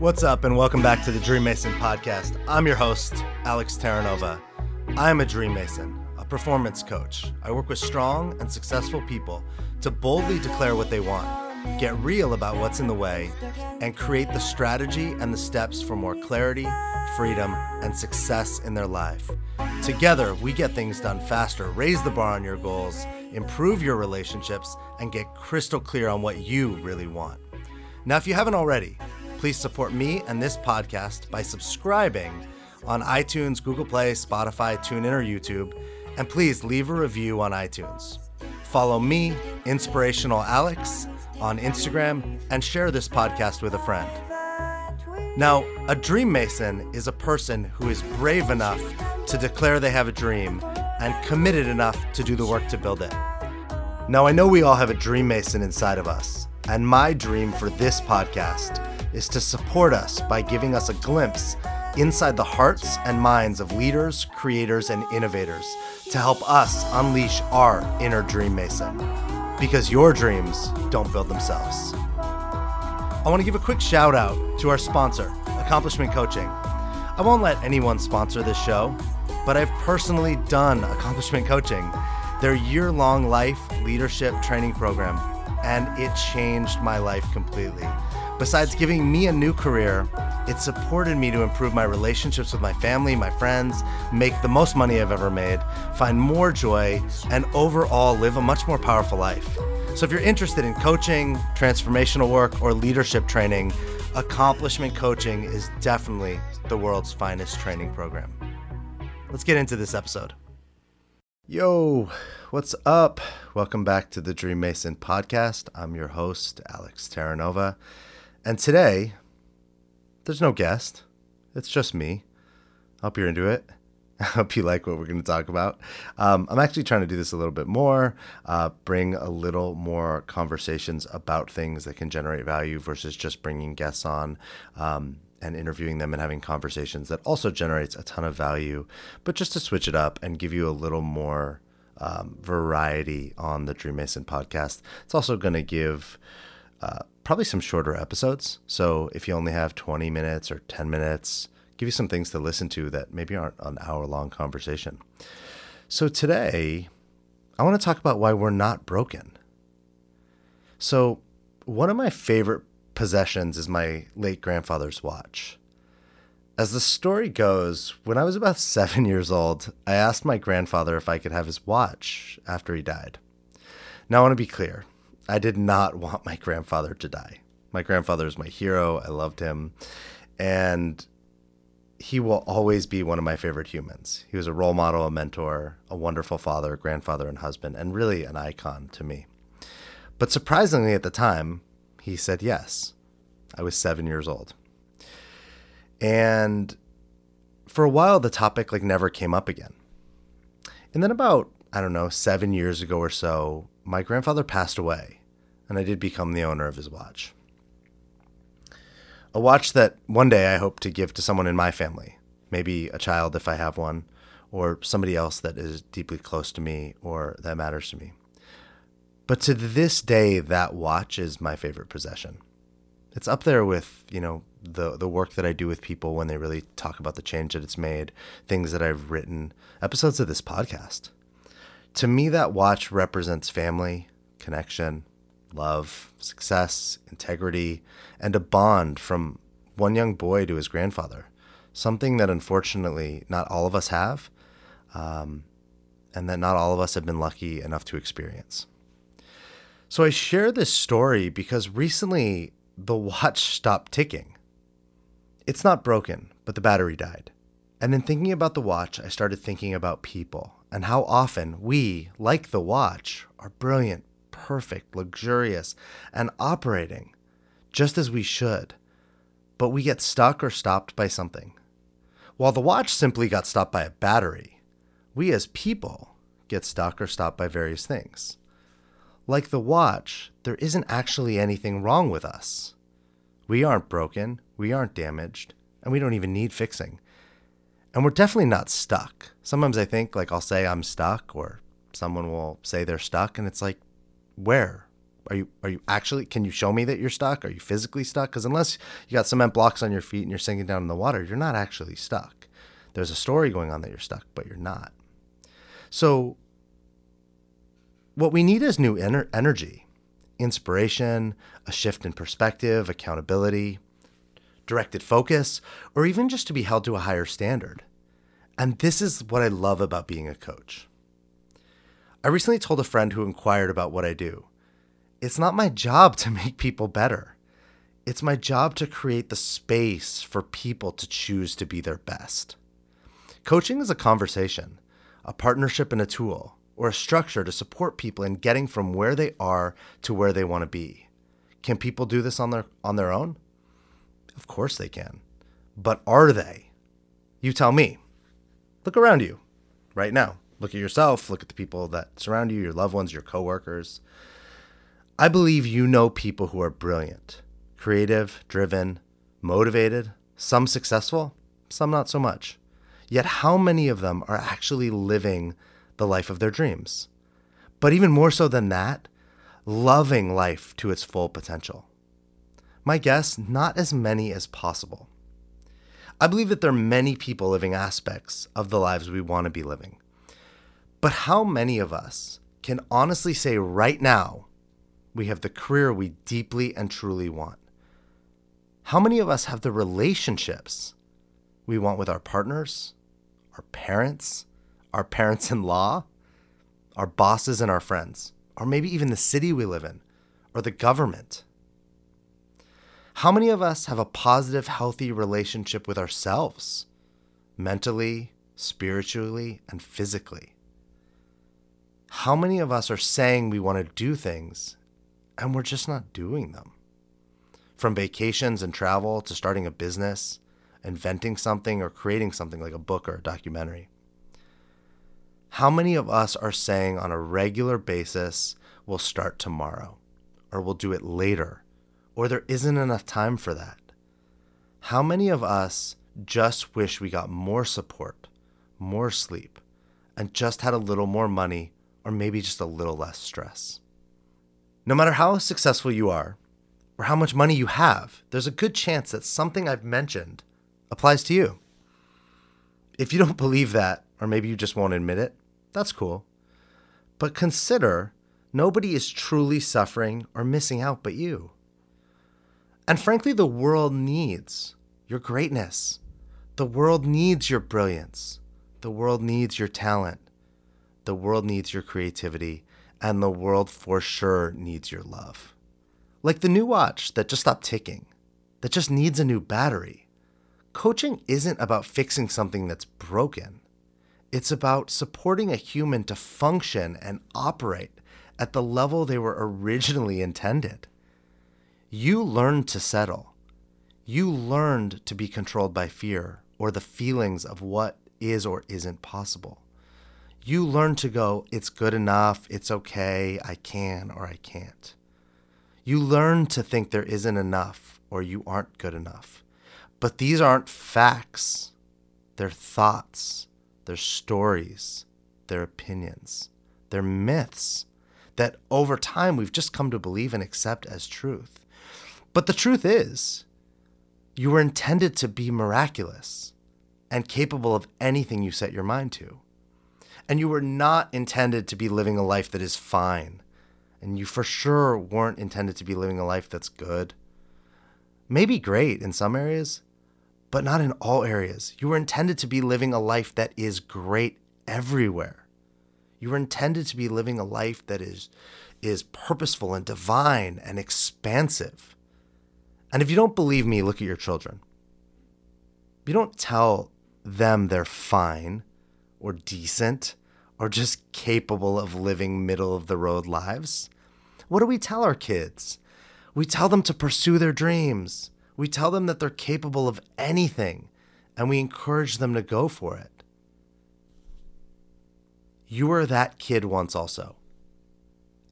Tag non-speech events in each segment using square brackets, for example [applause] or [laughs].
What's up, and welcome back to the Dream Mason podcast. I'm your host, Alex Terranova. I'm a Dream Mason, a performance coach. I work with strong and successful people to boldly declare what they want, get real about what's in the way, and create the strategy and the steps for more clarity, freedom, and success in their life. Together, we get things done faster, raise the bar on your goals, improve your relationships, and get crystal clear on what you really want. Now, if you haven't already, please support me and this podcast by subscribing on iTunes, Google Play, Spotify, TuneIn, or YouTube, and please leave a review on iTunes. Follow me, Inspirational Alex, on Instagram and share this podcast with a friend. Now, a dream mason is a person who is brave enough to declare they have a dream and committed enough to do the work to build it. Now, I know we all have a dream mason inside of us, and my dream for this podcast is to support us by giving us a glimpse inside the hearts and minds of leaders, creators, and innovators to help us unleash our inner dream mason. Because your dreams don't build themselves. I want to give a quick shout out to our sponsor, Accomplishment Coaching. I won't let anyone sponsor this show, but I've personally done Accomplishment Coaching, their year long life leadership training program, and it changed my life completely. Besides giving me a new career, it supported me to improve my relationships with my family, my friends, make the most money I've ever made, find more joy, and overall live a much more powerful life. So if you're interested in coaching, transformational work, or leadership training, Accomplishment Coaching is definitely the world's finest training program. Let's get into this episode. Yo, what's up? Welcome back to the Dream Mason podcast. I'm your host, Alex Terranova. And today, there's no guest. It's just me. I hope you're into it. [laughs] I hope you like what we're going to talk about. Um, I'm actually trying to do this a little bit more, uh, bring a little more conversations about things that can generate value versus just bringing guests on um, and interviewing them and having conversations that also generates a ton of value, but just to switch it up and give you a little more um, variety on the Dream Mason podcast. It's also going to give uh, probably some shorter episodes. So if you only have 20 minutes or 10 minutes, give you some things to listen to that maybe aren't an hour long conversation. So today, I want to talk about why we're not broken. So, one of my favorite possessions is my late grandfather's watch. As the story goes, when I was about [laughs] seven years old, I asked my grandfather if I could have his watch after he died. Now, I want to be clear I did not [laughs] want my grandfather to die. My grandfather is my hero. I loved him. And he will always be one of my favorite humans. He was a role model, a mentor, a wonderful father, grandfather, and husband, and really an icon to me. But surprisingly, at the time, he said yes. I was seven years old. And for a while, the topic like never came up again. And then about, I don't know, seven years ago or so, my grandfather passed away and I did become the owner of his watch. A watch that one day I hope to give to someone in my family, maybe a child if I have one, or somebody else that is deeply close to me or that matters to me. But to this day, that watch is my favorite possession. It's up there with, you know, the the work that I do with people when they really talk about the change that it's made, things that I've written, episodes of this podcast. To me, that watch represents family, connection, love, success, integrity, and a bond from one young boy to his grandfather. Something that unfortunately not all of us have, um, and that not all of us have been lucky enough to experience. So I share this story because recently the watch stopped ticking. It's not broken, but the battery died. And in thinking about the watch, I started thinking about people and how often we, like the watch, are brilliant, perfect, luxurious, and operating just as we should, but we get stuck or stopped by something. While the watch simply got stopped by a battery, we as people get stuck or stopped by various things. Like the watch, there isn't actually anything wrong with us. We aren't broken, we aren't damaged, and we don't even need fixing. And we're definitely not stuck. Sometimes I think, like, I'll say I'm stuck, or someone will say they're stuck, and it's like, where? Are you are you actually can you show me that you're stuck? Are you physically stuck? Cuz unless you got cement blocks on your feet and you're sinking down in the water, you're not actually stuck. There's a story going on that you're stuck, but you're not. So what we need is new ener- energy, inspiration, a shift in perspective, accountability, directed focus, or even just to be held to a higher standard. And this is what I love about being a coach. I recently told a friend who inquired about what I do it's not my job to make people better. It's my job to create the space for people to choose to be their best. Coaching is a conversation, a partnership, and a tool, or a structure to support people in getting from where they are to where they want to be. Can people do this on their on their own? Of course they can. But are they? You tell me. Look around you right now. Look at yourself, look at the people that surround you, your loved ones, your coworkers. I believe you know people who are brilliant, creative, driven, motivated, some successful, some not so much. Yet, how many of them are actually living the life of their dreams? But even more so than that, loving life to its full potential. My guess, not as many as possible. I believe that there are many people living aspects of the lives we want to be living. But how many of us can honestly say right now we have the career we deeply and truly want? How many of us have the relationships we want with our partners, our parents, our parents in law, our bosses, and our friends, or maybe even the city we live in, or the government? How many of us have a positive, healthy relationship with ourselves, mentally, spiritually, and physically? How many of us are saying we want to do things and we're just not doing them? From vacations and travel to starting a business, inventing something, or creating something like a book or a documentary. How many of us are saying on a regular basis, we'll start tomorrow, or we'll do it later, or there isn't enough time for that. How many of us just wish we got more support, more sleep, and just had a little more money or maybe just a little less stress? No matter how successful you are or how much money you have, there's a good chance that something I've mentioned applies to you. If you don't believe that, or maybe you just won't admit it, that's cool. But consider nobody is truly suffering or missing out but you. And frankly, the world needs your greatness. The world needs your brilliance. The world needs your talent. The world needs your creativity. And the world for sure needs your love. Like the new watch that just stopped ticking, that just needs a new battery. Coaching isn't about fixing something that's broken. It's about supporting a human to function and operate at the level they were originally intended. You learned to settle. You learned to be controlled by fear or the feelings of what is or isn't possible. You learned to go, it's good enough, it's okay, I can or I can't. You learned to think there isn't enough or you aren't good enough. But these aren't facts, they're thoughts, they're stories, they're opinions, they're myths that over time we've just come to believe and accept as truth. But the truth is, you were intended to be miraculous and capable of anything you set your mind to. And you were not intended to be living a life that is fine. And you for sure weren't intended to be living a life that's good. Maybe great in some areas, but not in all areas. You were intended to be living a life that is great everywhere. You were intended to be living a life that is is purposeful and divine and expansive. And if you don't believe me, look at your children. You don't tell them they're fine or decent or just capable of living middle of the road lives. What do we tell our kids? We tell them to pursue their dreams. We tell them that they're capable of anything and we encourage them to go for it. You were that kid once also.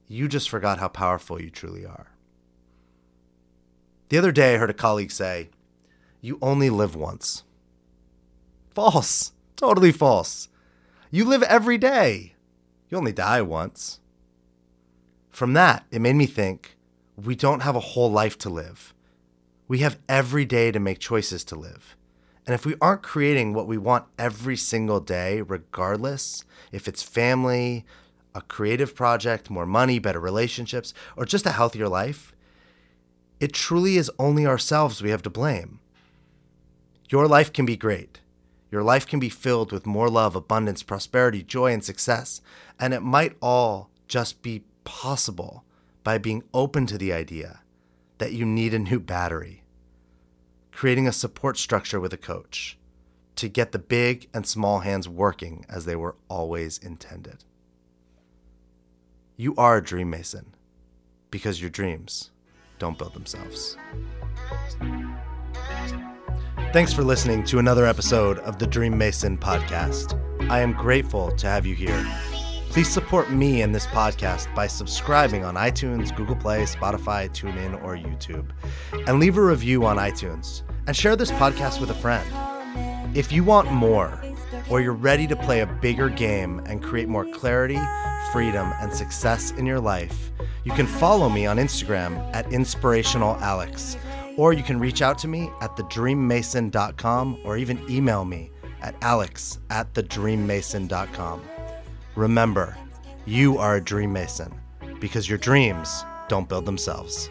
You just forgot how powerful you truly are. The other day, I heard a colleague say, You only live once. False. Totally false. You live every day. You only die once. From that, it made me think we don't have a whole life to live. We have every day to make choices to live. And if we aren't creating what we want every single day, regardless if it's family, a creative project, more money, better relationships, or just a healthier life, it truly is only ourselves we have to blame. Your life can be great. Your life can be filled with more love, abundance, prosperity, joy, and success. And it might all just be possible by being open to the idea that you need a new battery. Creating a support structure with a coach to get the big and small hands working as they were always intended. You are a dream mason because your dreams don't build themselves. Thanks for listening to another episode of the Dream Mason podcast. I am grateful to have you here. Please support me and this podcast by subscribing on iTunes, Google Play, Spotify, TuneIn, or YouTube. And leave a review on iTunes. And share this podcast with a friend. If you want more, or you're ready to play a bigger game and create more clarity, freedom, and success in your life, you can follow me on Instagram at inspirationalalex, or you can reach out to me at thedreammason.com or even email me at alex at thedreammason.com. Remember, you are a dream mason because your dreams don't build themselves.